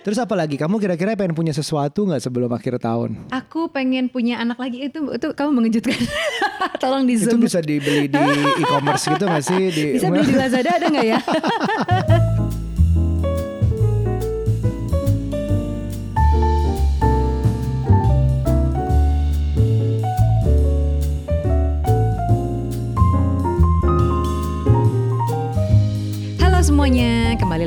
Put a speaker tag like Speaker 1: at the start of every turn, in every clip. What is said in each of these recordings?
Speaker 1: Terus apa lagi? Kamu kira-kira pengen punya sesuatu nggak sebelum akhir tahun?
Speaker 2: Aku pengen punya anak lagi itu itu kamu mengejutkan. Tolong di
Speaker 1: Itu
Speaker 2: zoom.
Speaker 1: bisa dibeli di e-commerce gitu nggak sih? Di,
Speaker 2: Bisa beli di Lazada ada nggak ya? Halo semuanya,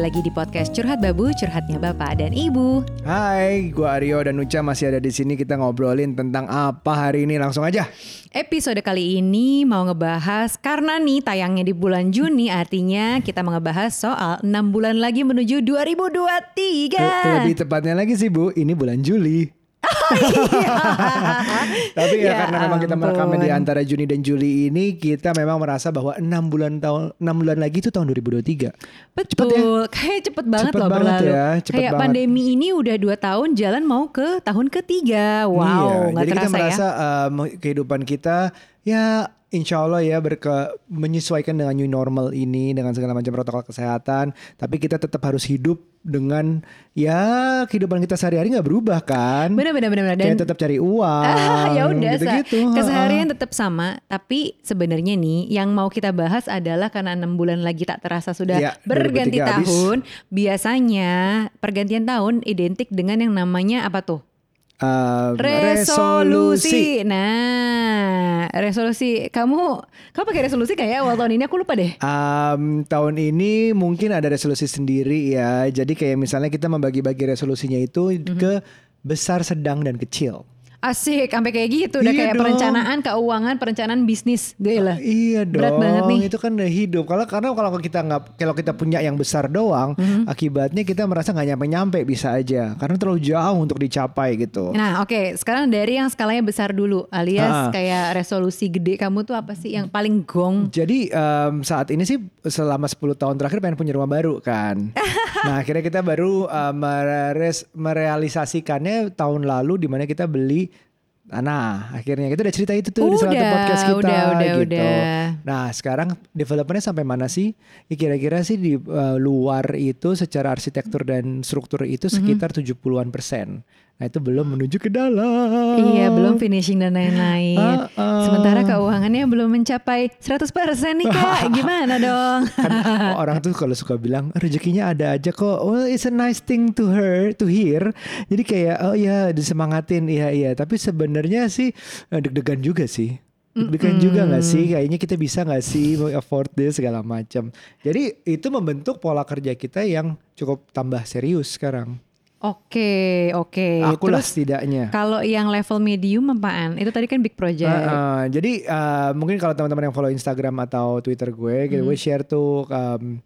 Speaker 2: lagi di podcast Curhat Babu, curhatnya Bapak dan Ibu.
Speaker 1: Hai, gua Aryo dan Uca masih ada di sini. Kita ngobrolin tentang apa hari ini? Langsung aja.
Speaker 2: Episode kali ini mau ngebahas karena nih tayangnya di bulan Juni artinya kita mau ngebahas soal 6 bulan lagi menuju 2023.
Speaker 1: Lebih tepatnya lagi sih Bu, ini bulan Juli. Tapi ya,
Speaker 2: Ya
Speaker 1: karena memang kita merekamnya di antara Juni dan Juli ini, kita memang merasa bahwa enam bulan tahun enam bulan lagi itu tahun 2023.
Speaker 2: Betul, kayak cepet banget
Speaker 1: Cepet
Speaker 2: loh
Speaker 1: banget
Speaker 2: berlalu.
Speaker 1: ya, cepet
Speaker 2: kayak
Speaker 1: banget.
Speaker 2: pandemi ini udah dua tahun jalan mau ke tahun ketiga. Wow,
Speaker 1: Iya, jadi kita
Speaker 2: terasa
Speaker 1: merasa
Speaker 2: ya.
Speaker 1: um, kehidupan kita ya insya Allah ya berke, menyesuaikan dengan new normal ini dengan segala macam protokol kesehatan. Tapi kita tetap harus hidup dengan ya kehidupan kita sehari-hari nggak berubah kan?
Speaker 2: Bener bener bener. dan
Speaker 1: Kayak tetap cari uang.
Speaker 2: ya udah se-
Speaker 1: gitu-gitu.
Speaker 2: keseharian tetap sama tapi sebenarnya nih yang mau kita bahas adalah karena enam bulan lagi tak terasa sudah
Speaker 1: Iya,
Speaker 2: berganti
Speaker 1: 2023 habis.
Speaker 2: tahun biasanya pergantian tahun identik dengan yang namanya apa tuh
Speaker 1: Um,
Speaker 2: resolusi nah resolusi kamu kamu pakai resolusi kayak awal tahun ini aku lupa deh
Speaker 1: Um, tahun ini mungkin ada resolusi sendiri ya. Jadi kayak misalnya kita membagi-bagi resolusinya itu
Speaker 2: Mhm.
Speaker 1: ke besar, sedang, dan kecil.
Speaker 2: Asik sampai kayak gitu udah
Speaker 1: Iya
Speaker 2: kayak
Speaker 1: dong.
Speaker 2: perencanaan keuangan perencanaan bisnis deh lah
Speaker 1: Iya dong.
Speaker 2: Berat banget nih.
Speaker 1: Itu kan hidup. Kalau karena kalau kita nggak kalau kita punya yang besar doang,
Speaker 2: Mhm.
Speaker 1: akibatnya kita merasa nggak nyampe-nyampe bisa aja. Karena terlalu jauh untuk dicapai gitu.
Speaker 2: Nah oke sekarang dari yang skalanya besar dulu alias
Speaker 1: Ah.
Speaker 2: kayak resolusi gede kamu tuh apa sih yang paling gong?
Speaker 1: Jadi em, saat ini sih selama 10 tahun terakhir pengen punya rumah baru kan. nah akhirnya kita baru em, meres- merealisasikannya tahun lalu di mana kita beli tanah. Akhirnya kita udah cerita itu tuh di salah satu
Speaker 2: Udah,
Speaker 1: podcast kita
Speaker 2: udah, udah,
Speaker 1: gitu.
Speaker 2: udah.
Speaker 1: Nah sekarang developernya sampai mana sih? Ya, kira-kira sih di eh, luar itu secara arsitektur dan struktur itu
Speaker 2: Mhm.
Speaker 1: sekitar 70-an persen. Nah itu belum menuju ke dalam.
Speaker 2: Iya belum finishing dan lain-lain.
Speaker 1: Ah, ah.
Speaker 2: Sementara keuangannya belum mencapai 100% nih kak. Gimana dong?
Speaker 1: kan orang tuh kalau suka bilang rezekinya ada aja kok. Well, it's a nice thing to her to hear. Jadi kayak oh ya disemangatin iya iya. Tapi sebenarnya sih eh, deg-degan juga sih. Deg-degan juga nggak sih? Kayaknya kita bisa nggak sih afford this segala macam. Jadi itu membentuk pola kerja kita yang cukup tambah serius sekarang.
Speaker 2: Oke oke.
Speaker 1: Aku lah setidaknya.
Speaker 2: kalau yang level medium apaan? Itu tadi kan big project.
Speaker 1: Uh, uh, jadi uh, mungkin kalau teman-teman yang follow Instagram atau Twitter gue, gitu,
Speaker 2: Hmm.
Speaker 1: gue share tuh um,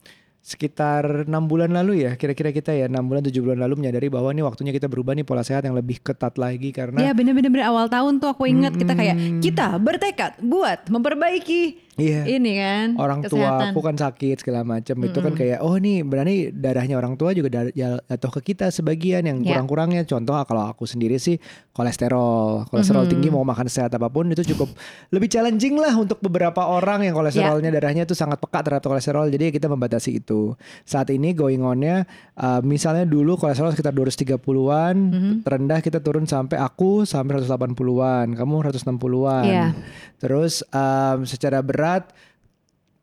Speaker 1: sekitar enam bulan lalu ya, kira-kira kita ya enam bulan tujuh bulan lalu menyadari bahwa ini waktunya kita berubah nih pola sehat yang lebih ketat lagi karena
Speaker 2: Ya bener-bener bener. awal tahun tuh aku ingat kita kayak
Speaker 1: Mm-mm.
Speaker 2: kita bertekad buat memperbaiki
Speaker 1: Iya.
Speaker 2: ini kan
Speaker 1: orang tua
Speaker 2: kesehatan.
Speaker 1: aku kan sakit segala macam itu kan kayak oh nih berani darahnya orang tua juga dar- ya- jatuh ke kita sebagian yang
Speaker 2: Ya.
Speaker 1: kurang-kurangnya contoh kalau aku sendiri sih kolesterol kolesterol
Speaker 2: Mhm.
Speaker 1: tinggi mau makan sehat apa pun itu cukup lebih challenging lah untuk beberapa orang yang kolesterolnya darahnya itu sangat peka terhadap kolesterol jadi kita membatasi itu saat ini going onnya uh, misalnya dulu kolesterol sekitar 230-an
Speaker 2: Mhm.
Speaker 1: terendah kita turun sampai aku sampai 180-an kamu 160-an
Speaker 2: Iya.
Speaker 1: Terus um, secara berat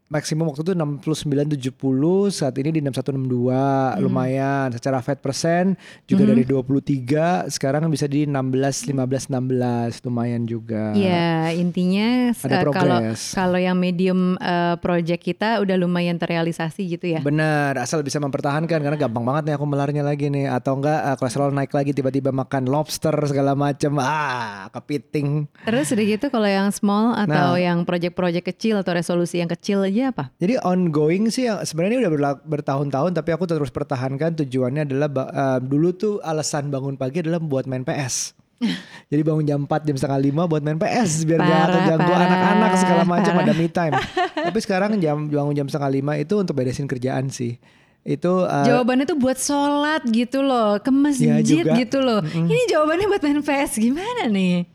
Speaker 1: maksimum waktu itu 69 70 saat ini di 61 62 lumayan secara fat persen juga dari 23 sekarang bisa di 16 15 16 lumayan juga.
Speaker 2: Ya intinya
Speaker 1: Ada
Speaker 2: eh, kalau kalau yang medium eh, project kita udah lumayan terrealisasi gitu ya.
Speaker 1: Bener, asal bisa mempertahankan karena gampang banget nih aku melarnya lagi nih. Atau enggak uh, kolesterol naik lagi tiba-tiba makan lobster segala macam ah kepiting.
Speaker 2: Terus udah gitu kalau yang small atau
Speaker 1: Nah.
Speaker 2: yang project-project kecil atau resolusi yang kecil aja apa?
Speaker 1: Jadi ongoing sih yang sebenarnya udah berla- bertahun-tahun tapi aku terus pertahankan tujuannya adalah uh, dulu tuh alasan bangun pagi adalah buat main PS. Jadi bangun jam 4 jam setengah 5 buat main PS biar gak
Speaker 2: Parah,
Speaker 1: keganggu
Speaker 2: parah,
Speaker 1: anak-anak segala macam ada me time. tapi sekarang jam bangun jam setengah 5 itu untuk beresin kerjaan sih. Itu uh,
Speaker 2: Jawabannya tuh buat sholat gitu loh, ke masjid
Speaker 1: juga.
Speaker 2: gitu loh. Ini jawabannya buat main PS gimana nih?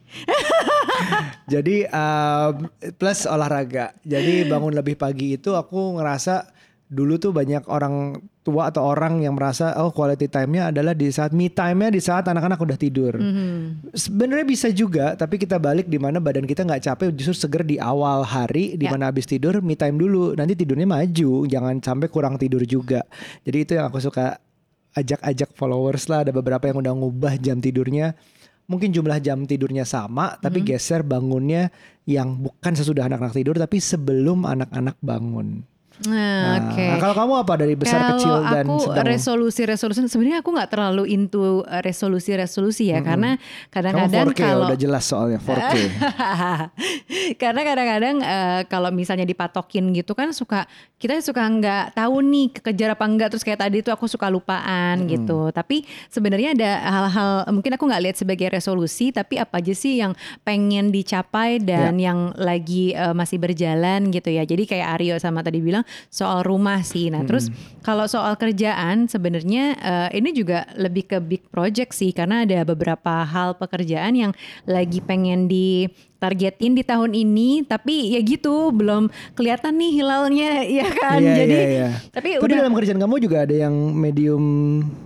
Speaker 1: Jadi um, plus olahraga. Jadi bangun lebih pagi itu aku ngerasa dulu tuh banyak orang tua atau orang yang merasa oh quality time-nya adalah di saat me time-nya di saat anak-anak udah tidur.
Speaker 2: Mhm.
Speaker 1: Sebenarnya bisa juga, tapi kita balik di mana badan kita nggak capek, justru seger di awal hari, di
Speaker 2: Ya.
Speaker 1: mana habis tidur me time dulu, nanti tidurnya maju, jangan sampai kurang tidur juga. Jadi itu yang aku suka ajak-ajak followers lah, ada beberapa yang udah ngubah jam tidurnya. Mungkin jumlah jam tidurnya sama, tapi geser bangunnya yang bukan sesudah anak-anak tidur, tapi sebelum anak-anak bangun.
Speaker 2: Nah,
Speaker 1: Nah,
Speaker 2: oke.
Speaker 1: Kalau kamu apa dari besar
Speaker 2: Kalau
Speaker 1: kecil dan
Speaker 2: aku
Speaker 1: sedang?
Speaker 2: resolusi-resolusi sebenarnya aku nggak terlalu into uh, resolusi-resolusi ya karena
Speaker 1: Kamu
Speaker 2: kadang-kadang
Speaker 1: 4K
Speaker 2: kalau
Speaker 1: udah jelas soalnya 4K.
Speaker 2: karena kadang-kadang eh, kalau misalnya dipatokin gitu kan suka kita suka nggak tahu nih kekejar apa enggak terus kayak tadi tuh aku suka lupaan gitu tapi sebenarnya ada hal-hal mungkin aku nggak lihat sebagai resolusi tapi apa aja sih yang pengen dicapai dan yang lagi eh, masih berjalan gitu ya jadi kayak Aryo sama tadi bilang soal rumah sih. Nah terus kalau soal kerjaan sebenarnya eh, ini juga lebih ke big project sih karena ada beberapa hal pekerjaan yang lagi pengen di targetin di tahun ini tapi ya gitu belum kelihatan nih hilalnya ya kan?
Speaker 1: Iya,
Speaker 2: jadi
Speaker 1: iya, iya.
Speaker 2: tapi
Speaker 1: Tapi
Speaker 2: udah
Speaker 1: dalam kerjaan kamu juga ada yang medium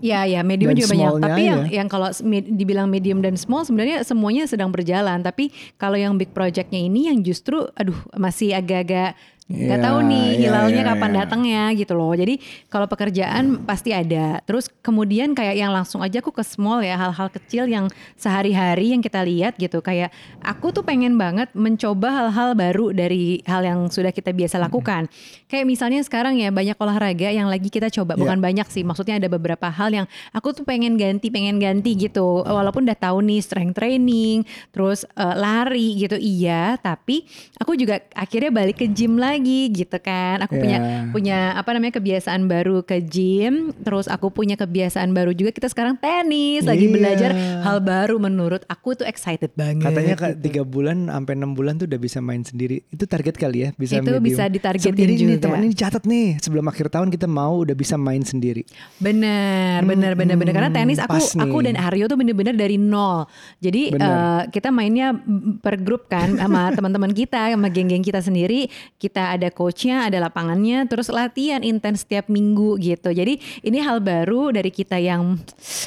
Speaker 2: ya ya medium juga banyak. tapi yang
Speaker 1: aja.
Speaker 2: yang kalau dibilang medium dan small sebenarnya semuanya sedang berjalan. Tapi kalau yang big projectnya ini yang justru aduh masih agak-agak nggak
Speaker 1: Iya,
Speaker 2: tahu nih
Speaker 1: iya,
Speaker 2: hilalnya
Speaker 1: iya,
Speaker 2: kapan
Speaker 1: iya.
Speaker 2: datangnya gitu loh. Jadi kalau pekerjaan pasti ada. Terus kemudian kayak yang langsung aja aku ke small ya hal-hal kecil yang sehari-hari yang kita lihat gitu. Kayak aku tuh pengen banget mencoba hal-hal baru dari hal yang sudah kita biasa lakukan. Kayak misalnya sekarang ya banyak olahraga yang lagi kita coba. Bukan banyak sih maksudnya ada beberapa hal yang aku tuh pengen ganti pengen ganti gitu. Walaupun udah tahu nih strength training terus eh, lari gitu. Iya tapi aku juga akhirnya balik ke gym lagi gitu kan aku punya
Speaker 1: Ya.
Speaker 2: punya apa namanya kebiasaan baru ke gym terus aku punya kebiasaan baru juga kita sekarang tenis lagi
Speaker 1: Iya.
Speaker 2: belajar hal baru menurut aku tuh excited banget
Speaker 1: katanya kak tiga bulan sampai enam bulan tuh udah bisa main sendiri. Itu target kali ya bisa
Speaker 2: Itu
Speaker 1: medium.
Speaker 2: bisa ditargetin
Speaker 1: ini nih,
Speaker 2: juga.
Speaker 1: teman ini catat nih sebelum akhir tahun kita mau udah bisa main sendiri.
Speaker 2: Benar, benar, benar, benar. Karena tenis aku, aku dan Aryo tuh bener-bener dari nol. Jadi eh, kita mainnya per grup kan sama teman-teman kita, sama geng-geng kita sendiri. Kita ada coachnya, ada lapangannya, terus latihan intens setiap minggu gitu. Jadi ini hal baru dari kita yang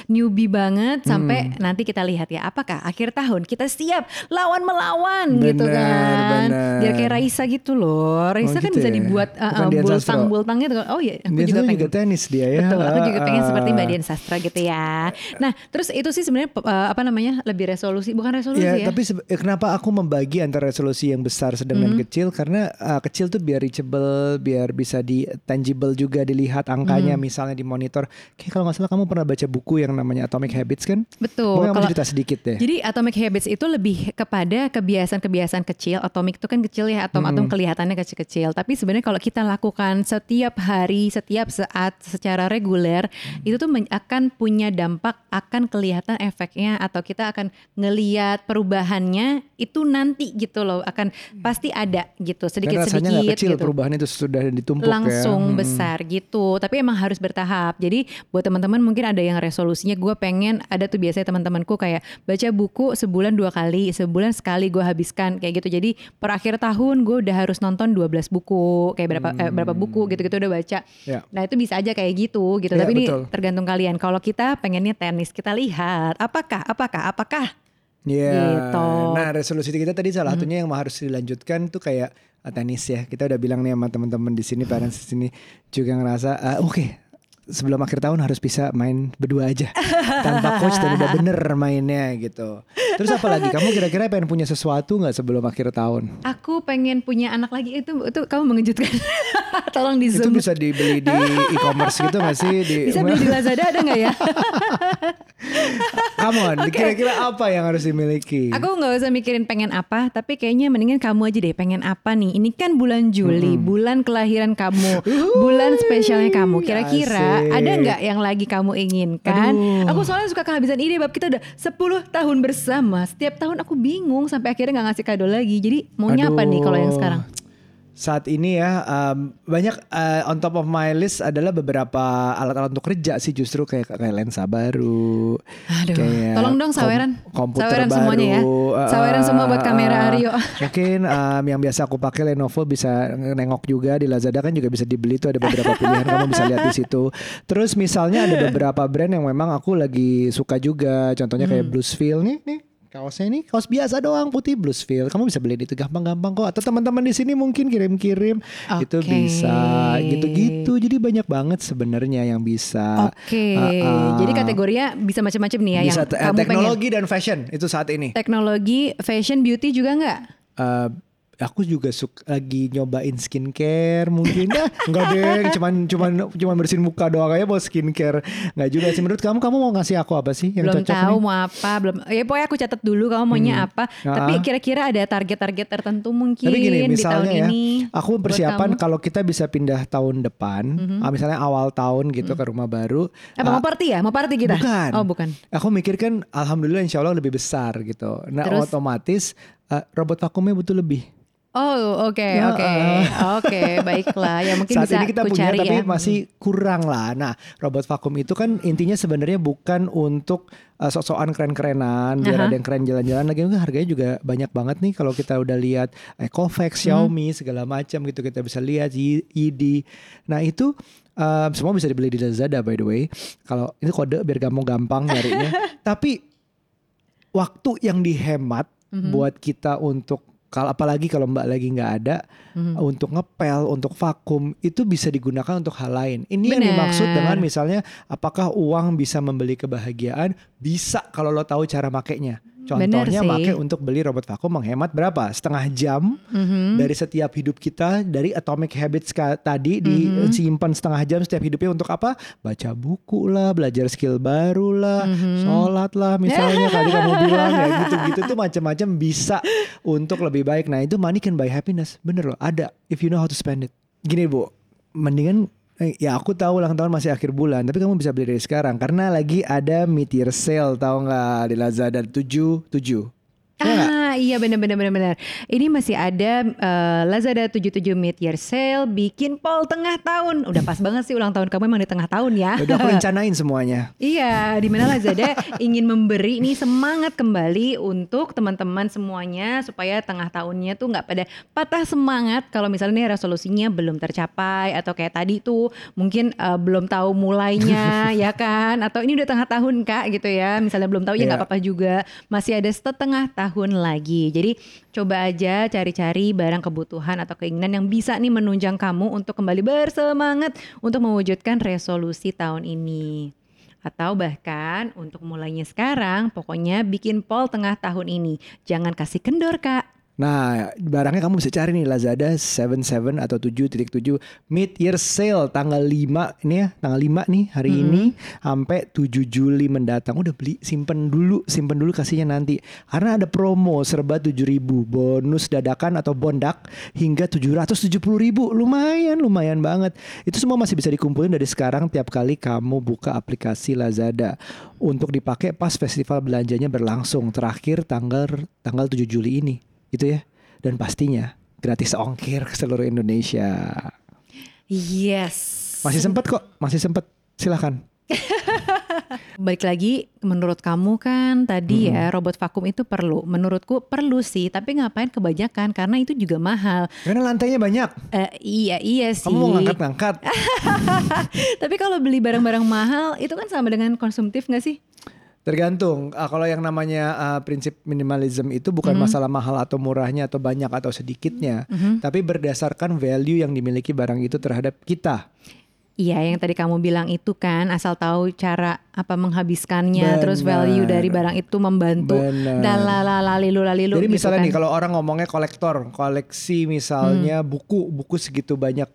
Speaker 2: newbie banget sampai
Speaker 1: Hmm.
Speaker 2: nanti kita lihat ya apakah akhir tahun kita siap lawan melawan gitu
Speaker 1: Benar,
Speaker 2: kan.
Speaker 1: benar.
Speaker 2: Biar kayak Raisa gitu loh. Raisa
Speaker 1: Oh,
Speaker 2: kan
Speaker 1: gitu
Speaker 2: bisa
Speaker 1: ya?
Speaker 2: dibuat eh,
Speaker 1: Bukan
Speaker 2: eh,
Speaker 1: Dian
Speaker 2: bultang
Speaker 1: Sastro.
Speaker 2: bultang gitu. Oh iya, aku
Speaker 1: Dia
Speaker 2: juga pengen.
Speaker 1: juga tenis dia ya.
Speaker 2: Betul, aku juga pengen
Speaker 1: Ah,
Speaker 2: seperti Mbak
Speaker 1: ah.
Speaker 2: Dian Sastra gitu ya. Nah, terus itu sih sebenarnya uh, apa namanya lebih resolusi, bukan resolusi
Speaker 1: Ya,
Speaker 2: ya?
Speaker 1: tapi kenapa aku membagi antara resolusi yang besar, sedang
Speaker 2: Hmm.
Speaker 1: dan kecil? Karena uh, kecil tuh biar reachable, biar bisa di tangible juga dilihat angkanya,
Speaker 2: Hmm.
Speaker 1: misalnya di monitor. Kayak kalau nggak salah kamu pernah baca buku yang namanya Atomic Habits kan?
Speaker 2: Betul.
Speaker 1: Kamu
Speaker 2: Kalau
Speaker 1: cerita sedikit deh.
Speaker 2: jadi atomic habits itu lebih kepada kebiasaan-kebiasaan kecil. Atomic itu kan kecil ya,
Speaker 1: Hmm.
Speaker 2: atom-atom kelihatannya kecil-kecil. Tapi sebenarnya kalau kita lakukan setiap hari, setiap saat secara reguler,
Speaker 1: Hmm.
Speaker 2: itu tuh akan punya dampak, akan kelihatan efeknya atau kita akan ngeliat perubahannya itu nanti gitu loh, akan pasti ada gitu,
Speaker 1: Dan rasanya
Speaker 2: sedikit-sedikit
Speaker 1: kecil
Speaker 2: gitu.
Speaker 1: perubahan itu sudah ditumpuk
Speaker 2: langsung
Speaker 1: ya. Hmm.
Speaker 2: besar gitu tapi emang harus bertahap jadi buat teman-teman mungkin ada yang resolusinya gue pengen ada tuh biasanya teman-temanku kayak baca buku sebulan dua kali sebulan sekali gue habiskan kayak gitu jadi per akhir tahun gue udah harus nonton 12 buku kayak berapa eh, berapa buku gitu-gitu udah baca
Speaker 1: Ya.
Speaker 2: nah itu bisa aja kayak gitu gitu
Speaker 1: Ya,
Speaker 2: tapi ini
Speaker 1: betul.
Speaker 2: tergantung kalian kalau kita pengennya tenis kita lihat apakah apakah apakah
Speaker 1: Iya.
Speaker 2: Gitu.
Speaker 1: Nah, resolusi kita tadi salah satunya yang harus dilanjutkan tuh kayak tenis ya. Kita udah bilang nih sama teman-teman di sini, parents di sini juga ngerasa ah, oke. sebelum akhir tahun harus bisa main berdua aja tanpa coach dan udah bener mainnya gitu. Terus apa lagi? Kamu kira-kira pengen punya sesuatu nggak sebelum akhir tahun?
Speaker 2: aku pengen punya anak lagi itu itu kamu mengejutkan tolong di
Speaker 1: Itu
Speaker 2: zoom
Speaker 1: bisa dibeli di e-commerce gitu gak sih? Di,
Speaker 2: bisa beli di Lazada ada nggak ya
Speaker 1: Come on, kira-kira apa yang harus dimiliki?
Speaker 2: Aku nggak usah mikirin pengen apa, tapi kayaknya mendingan kamu aja deh pengen apa nih. Ini kan bulan Juli, bulan kelahiran kamu, bulan spesialnya kamu. Kira-kira ada nggak yang lagi kamu inginkan?
Speaker 1: Aduh.
Speaker 2: Aku soalnya suka kehabisan ide, bab kita udah 10 tahun bersama. Setiap tahun aku bingung sampai akhirnya nggak ngasih kado lagi. Jadi maunya apa nih kalau yang
Speaker 1: Aduh.
Speaker 2: sekarang?
Speaker 1: Saat ini ya um, banyak uh, on top of my list adalah beberapa alat-alat untuk kerja sih justru kayak kayak lensa baru.
Speaker 2: Aduh,
Speaker 1: kayak
Speaker 2: tolong dong saweran.
Speaker 1: Kom komputer
Speaker 2: saweran
Speaker 1: baru.
Speaker 2: semuanya ya. Saweran semua buat kamera Aryo.
Speaker 1: Mungkin um, yang biasa aku pakai Lenovo bisa nengok juga di Lazada kan juga bisa dibeli tuh ada beberapa pilihan kamu bisa lihat di situ. Terus misalnya ada beberapa brand yang memang aku lagi suka juga. Contohnya kayak
Speaker 2: Hmm.
Speaker 1: Bluesfeel nih nih kaosnya ini kaos biasa doang putih Bluesfeel. Kamu bisa beli itu gampang-gampang kok. Atau teman-teman di sini mungkin kirim-kirim itu
Speaker 2: Oke.
Speaker 1: bisa gitu-gitu. Jadi banyak banget sebenarnya yang bisa.
Speaker 2: Oke,
Speaker 1: Ah, ah.
Speaker 2: jadi kategorinya bisa macam-macam nih ya
Speaker 1: bisa
Speaker 2: yang kamu pengen.
Speaker 1: teknologi dan fashion itu saat ini.
Speaker 2: Teknologi, fashion, beauty juga nggak?
Speaker 1: Eh, aku juga suka lagi nyobain skincare mungkin ya enggak deh cuman cuman cuman bersihin muka doang aja mau skincare nggak juga sih menurut kamu kamu mau ngasih aku apa sih yang
Speaker 2: belum
Speaker 1: cocok
Speaker 2: tahu
Speaker 1: nih?
Speaker 2: mau apa, belum. Ya pokoknya aku catat dulu kamu maunya apa.
Speaker 1: Ah.
Speaker 2: Tapi kira-kira ada target-target tertentu mungkin
Speaker 1: Tapi gini
Speaker 2: di tahun
Speaker 1: misalnya ya,
Speaker 2: ini.
Speaker 1: aku persiapan kalau kita bisa pindah tahun depan, ah, misalnya awal tahun gitu ke rumah baru.
Speaker 2: Apa
Speaker 1: ah,
Speaker 2: mau party ya? Mau party kita?
Speaker 1: Bukan.
Speaker 2: Oh bukan.
Speaker 1: Aku mikir kan, alhamdulillah insya Allah lebih besar gitu. Nah
Speaker 2: Terus?
Speaker 1: otomatis eh, robot vakumnya butuh lebih.
Speaker 2: Oh oke
Speaker 1: Ya,
Speaker 2: oke oke baiklah ya mungkin
Speaker 1: Saat
Speaker 2: bisa
Speaker 1: ini kita punya
Speaker 2: cari
Speaker 1: tapi
Speaker 2: ya.
Speaker 1: masih kurang lah. Nah, robot vakum itu kan intinya sebenarnya bukan untuk uh, sok-sokan keren-kerenan, biar
Speaker 2: Aha.
Speaker 1: ada yang keren jalan-jalan lagi. Mungkin harganya juga banyak banget nih kalau kita udah lihat Ecovax,
Speaker 2: Hmm.
Speaker 1: Xiaomi segala macam gitu kita bisa lihat YD. Nah, itu um, semua bisa dibeli di Lazada by the way. Kalau ini kode biar kamu gampang nyarinya. tapi waktu yang dihemat
Speaker 2: Mhm.
Speaker 1: buat kita untuk kalau apalagi kalau Mbak lagi nggak ada
Speaker 2: Mhm.
Speaker 1: untuk ngepel, untuk vakum itu bisa digunakan untuk hal lain. Ini yang
Speaker 2: Benar.
Speaker 1: dimaksud dengan misalnya apakah uang bisa membeli kebahagiaan? Bisa kalau lo tahu cara makainya. Contohnya pakai untuk beli robot vakum menghemat berapa? Setengah jam
Speaker 2: Mhm.
Speaker 1: dari setiap hidup kita dari atomic habits tadi
Speaker 2: Mhm.
Speaker 1: disimpan setengah jam setiap hidupnya untuk apa? Baca buku lah, belajar skill baru lah,
Speaker 2: Mhm.
Speaker 1: sholat lah misalnya tadi kamu bilang ya gitu-gitu tuh macam-macam bisa untuk lebih baik. Nah itu money can buy happiness, bener loh ada if you know how to spend it. Gini bu, mendingan ya aku tahu ulang tahun masih akhir bulan, tapi kamu bisa beli dari sekarang. Karena lagi ada mid year sale tahu nggak di Lazada? 7 7 Ya nggak?
Speaker 2: Ah iya benar benar benar benar. Ini masih ada eh, Lazada 77 mid year sale bikin poll tengah tahun. Udah pas banget sih ulang tahun kamu emang di tengah tahun ya.
Speaker 1: Udah aku rencanain semuanya.
Speaker 2: Iya, di mana Lazada ingin memberi nih semangat kembali untuk teman-teman semuanya supaya tengah tahunnya tuh nggak pada patah semangat kalau misalnya nih resolusinya belum tercapai atau kayak tadi tuh mungkin eh, belum tahu mulainya ya kan atau ini udah tengah tahun Kak gitu ya. Misalnya belum tahu ya nggak
Speaker 1: Iya.
Speaker 2: apa-apa juga. Masih ada setengah tahun lagi. Jadi coba aja cari-cari barang kebutuhan atau keinginan yang bisa nih menunjang kamu untuk kembali bersemangat untuk mewujudkan resolusi tahun ini. Atau bahkan untuk mulainya sekarang, pokoknya bikin poll tengah tahun ini. Jangan kasih kendor, Kak.
Speaker 1: Nah, barangnya kamu bisa cari nih Lazada 77 atau 7.7 mid year sale tanggal 5 ini ya, tanggal 5 nih hari ini sampai 7 Juli mendatang. Udah beli, simpen dulu, simpen dulu kasihnya nanti. Karena ada promo serba 7.000 bonus dadakan atau bondak hingga 770.000. Lumayan, lumayan banget. Itu semua masih bisa dikumpulin dari sekarang tiap kali kamu buka aplikasi Lazada untuk dipakai pas festival belanjanya berlangsung terakhir tanggal tanggal 7 Juli ini gitu ya. Dan pastinya gratis ongkir ke seluruh Indonesia.
Speaker 2: Yes.
Speaker 1: Masih sempat kok, masih sempat. Silahkan.
Speaker 2: Balik lagi, menurut kamu kan tadi ya robot vakum itu perlu. Menurutku perlu sih, tapi ngapain kebanyakan? Karena itu juga mahal.
Speaker 1: Karena lantainya banyak.
Speaker 2: Eh, iya iya sih.
Speaker 1: Kamu mau ngangkat-ngangkat.
Speaker 2: Tapi kalau beli barang-barang mahal itu kan sama dengan konsumtif nggak sih?
Speaker 1: Tergantung. Ah, kalau yang namanya ah, prinsip minimalism itu bukan masalah mahal atau murahnya atau banyak atau sedikitnya, tapi berdasarkan value yang dimiliki barang itu terhadap kita.
Speaker 2: Iya, yang tadi kamu bilang itu kan asal tahu cara apa menghabiskannya, terus
Speaker 1: Benar.
Speaker 2: value dari barang itu membantu dan lalilu lalilu.
Speaker 1: Jadi
Speaker 2: gitu
Speaker 1: misalnya
Speaker 2: kan.
Speaker 1: nih kalau orang ngomongnya kolektor, koleksi misalnya
Speaker 2: Hmm.
Speaker 1: buku, buku segitu banyak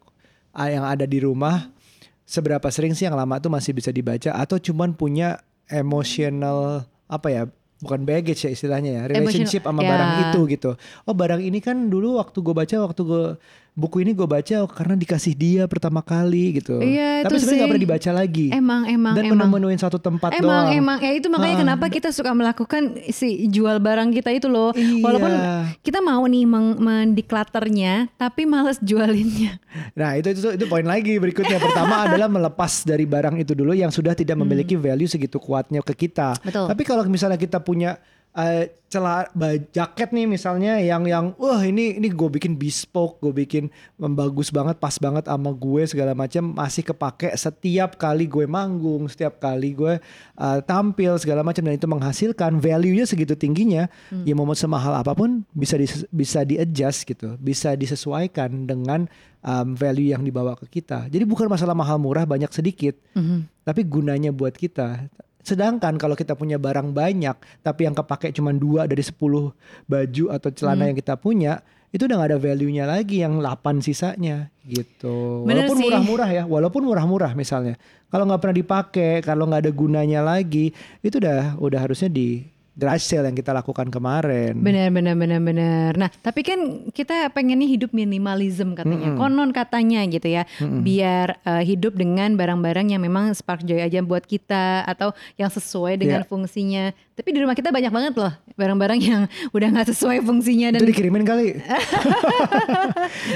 Speaker 1: ah, yang ada di rumah, seberapa sering sih yang lama tuh masih bisa dibaca atau cuman punya emotional apa ya? Bukan baggage ya istilahnya ya, relationship sama
Speaker 2: ya.
Speaker 1: barang itu gitu. Oh barang ini kan dulu waktu gue baca, waktu gue buku ini gue baca karena dikasih dia pertama kali gitu.
Speaker 2: Iya,
Speaker 1: Tapi sebenarnya nggak pernah dibaca lagi.
Speaker 2: Emang emang
Speaker 1: Dan
Speaker 2: emang.
Speaker 1: menu-menuin satu tempat
Speaker 2: Emang
Speaker 1: doang.
Speaker 2: emang ya itu makanya
Speaker 1: Ah,
Speaker 2: kenapa kita suka melakukan si jual barang kita itu loh.
Speaker 1: Iya.
Speaker 2: Walaupun kita mau nih mendiklaternya tapi males jualinnya.
Speaker 1: Nah itu itu itu poin lagi berikutnya. Pertama adalah melepas dari barang itu dulu yang sudah tidak memiliki value segitu kuatnya ke kita.
Speaker 2: Hmm. Betul.
Speaker 1: Tapi kalau misalnya kita punya eh, celah jaket nih misalnya yang yang wah ini ini gue bikin bespoke, gue bikin bagus banget, pas banget sama gue segala macam masih kepake setiap kali gue manggung, setiap kali gue eh, tampil segala macam dan itu menghasilkan value-nya segitu tingginya,
Speaker 2: Hmm.
Speaker 1: ya mau semahal apa pun bisa di, bisa di adjust gitu, bisa disesuaikan dengan um, value yang dibawa ke kita. Jadi bukan masalah mahal murah banyak sedikit,
Speaker 2: Mhm.
Speaker 1: tapi gunanya buat kita. Sedangkan kalau kita punya barang banyak, tapi yang kepake cuma dua dari 10 baju atau celana
Speaker 2: Hmm.
Speaker 1: yang kita punya, itu udah gak ada value-nya lagi yang 8 sisanya gitu.
Speaker 2: Bener
Speaker 1: walaupun murah-murah ya, walaupun murah-murah misalnya. Kalau nggak pernah dipakai, kalau nggak ada gunanya lagi, itu udah udah harusnya di garage sale yang kita lakukan kemarin.
Speaker 2: Benar benar benar benar. Nah, tapi kan kita pengennya hidup minimalism katanya. Konon katanya gitu ya. Biar eh, hidup dengan barang-barang yang memang spark joy aja buat kita atau yang sesuai dengan
Speaker 1: Iya.
Speaker 2: fungsinya. Tapi di rumah kita banyak banget loh barang-barang yang udah nggak sesuai fungsinya dan
Speaker 1: Itu dikirimin kali.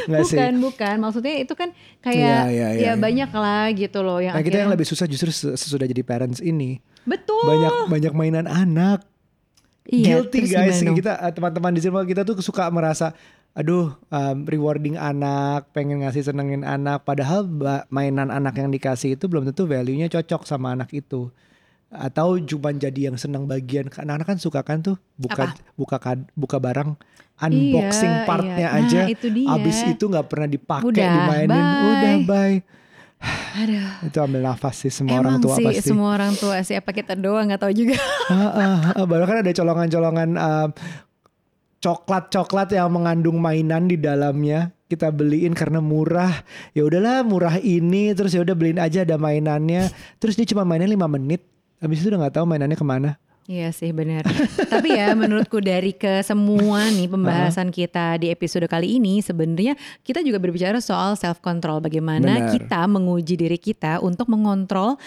Speaker 1: Nggak sih.
Speaker 2: bukan bukan maksudnya itu kan kayak
Speaker 1: Iya, iya,
Speaker 2: ya
Speaker 1: iya,
Speaker 2: banyak lah gitu loh yang
Speaker 1: Nah kita yang lebih susah justru ses- sesudah jadi parents ini.
Speaker 2: betul
Speaker 1: Banyak banyak mainan anak.
Speaker 2: Iya,
Speaker 1: Guilty guys.
Speaker 2: gimana?
Speaker 1: Kita eh, teman-teman di sini kita tuh suka merasa aduh um, rewarding anak, pengen ngasih senengin anak padahal mainan anak yang dikasih itu belum tentu value-nya cocok sama anak itu. Atau cuma jadi yang senang bagian anak-anak kan suka kan tuh buka buka kad- buka barang unboxing
Speaker 2: Iya,
Speaker 1: partnya
Speaker 2: iya. Nah,
Speaker 1: aja
Speaker 2: itu dia.
Speaker 1: abis itu nggak pernah dipakai
Speaker 2: Udah,
Speaker 1: dimainin
Speaker 2: bye.
Speaker 1: udah bye
Speaker 2: aduh
Speaker 1: itu ambil nafas sih semua orang
Speaker 2: Emang
Speaker 1: tua
Speaker 2: sih
Speaker 1: pasti
Speaker 2: semua orang tua sih apa kita doang nggak tahu juga
Speaker 1: ah, ah. Baru kan ada colongan-colongan um, coklat-coklat yang mengandung mainan di dalamnya. Kita beliin karena murah. Ya udahlah murah ini terus ya udah beliin aja ada mainannya. Terus dia cuma mainnya 5 menit. Habis itu udah nggak tahu mainannya ke mana.
Speaker 2: Iya sih benar. Tapi ya menurutku dari ke semua nih pembahasan kita di episode kali ini sebenarnya kita juga berbicara soal self control bagaimana
Speaker 1: Benar.
Speaker 2: kita menguji diri kita untuk mengontrol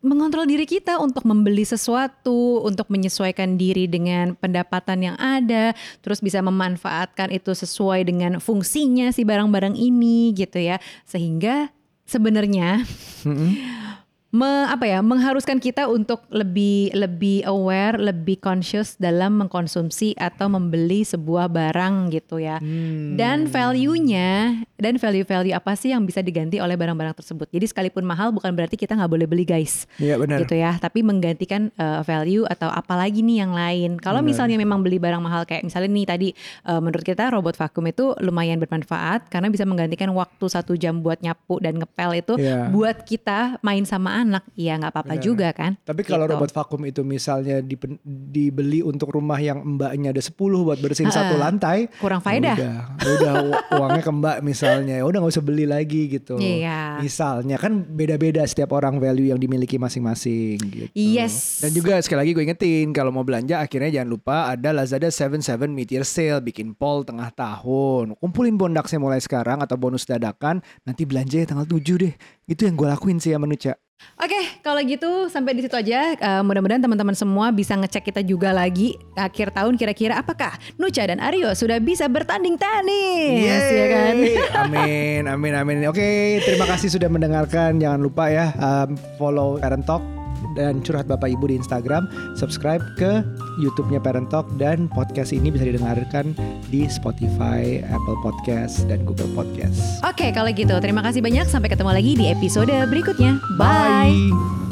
Speaker 2: mengontrol diri kita untuk membeli sesuatu, untuk menyesuaikan diri dengan pendapatan yang ada, terus bisa memanfaatkan itu sesuai dengan fungsinya si barang-barang ini gitu ya. Sehingga sebenarnya me- apa ya mengharuskan kita untuk lebih lebih aware, lebih conscious dalam mengkonsumsi atau membeli sebuah barang gitu ya.
Speaker 1: Hmm.
Speaker 2: Dan value-nya dan value-value apa sih yang bisa diganti oleh barang-barang tersebut. Jadi sekalipun mahal bukan berarti kita nggak boleh beli guys.
Speaker 1: Iya benar.
Speaker 2: Gitu ya, tapi menggantikan uh, value atau apalagi nih yang lain. Kalau misalnya memang beli barang mahal kayak misalnya nih tadi uh, menurut kita robot vakum itu lumayan bermanfaat karena bisa menggantikan waktu satu jam buat nyapu dan ngepel itu
Speaker 1: Iya.
Speaker 2: buat kita main sama anak, ya nggak apa-apa
Speaker 1: Benar.
Speaker 2: juga kan.
Speaker 1: Tapi kalau
Speaker 2: Gitu.
Speaker 1: robot vakum itu misalnya dipen- dibeli untuk rumah yang mbaknya ada 10 buat bersihin satu lantai,
Speaker 2: kurang faedah.
Speaker 1: Ya Udah, udah u- uangnya ke mbak misalnya, ya udah nggak usah beli lagi gitu.
Speaker 2: Iya.
Speaker 1: Misalnya kan beda-beda setiap orang value yang dimiliki masing-masing gitu.
Speaker 2: Yes.
Speaker 1: Dan juga sekali lagi gue ingetin kalau mau belanja akhirnya jangan lupa ada Lazada 77 Mid-Year Sale bikin poll tengah tahun. Kumpulin bondaksnya mulai sekarang atau bonus dadakan, nanti belanja ya tanggal 7 deh. Itu yang gue lakuin sih ya Menuca.
Speaker 2: Oke, kalau gitu sampai di situ aja. Eh, mudah-mudahan teman-teman semua bisa ngecek kita juga lagi akhir tahun kira-kira apakah Nucha dan Aryo sudah bisa bertanding tenis, ya kan?
Speaker 1: Amin, amin, amin. Oke, terima kasih sudah mendengarkan. Jangan lupa ya um, follow Parent Talk dan curhat Bapak Ibu di Instagram. Subscribe ke YouTube-nya Parent Talk dan podcast ini bisa didengarkan di Spotify, Apple Podcast dan Google Podcast.
Speaker 2: Oke, kalau gitu terima kasih banyak. Sampai ketemu lagi di episode berikutnya. Bye.
Speaker 1: Bye.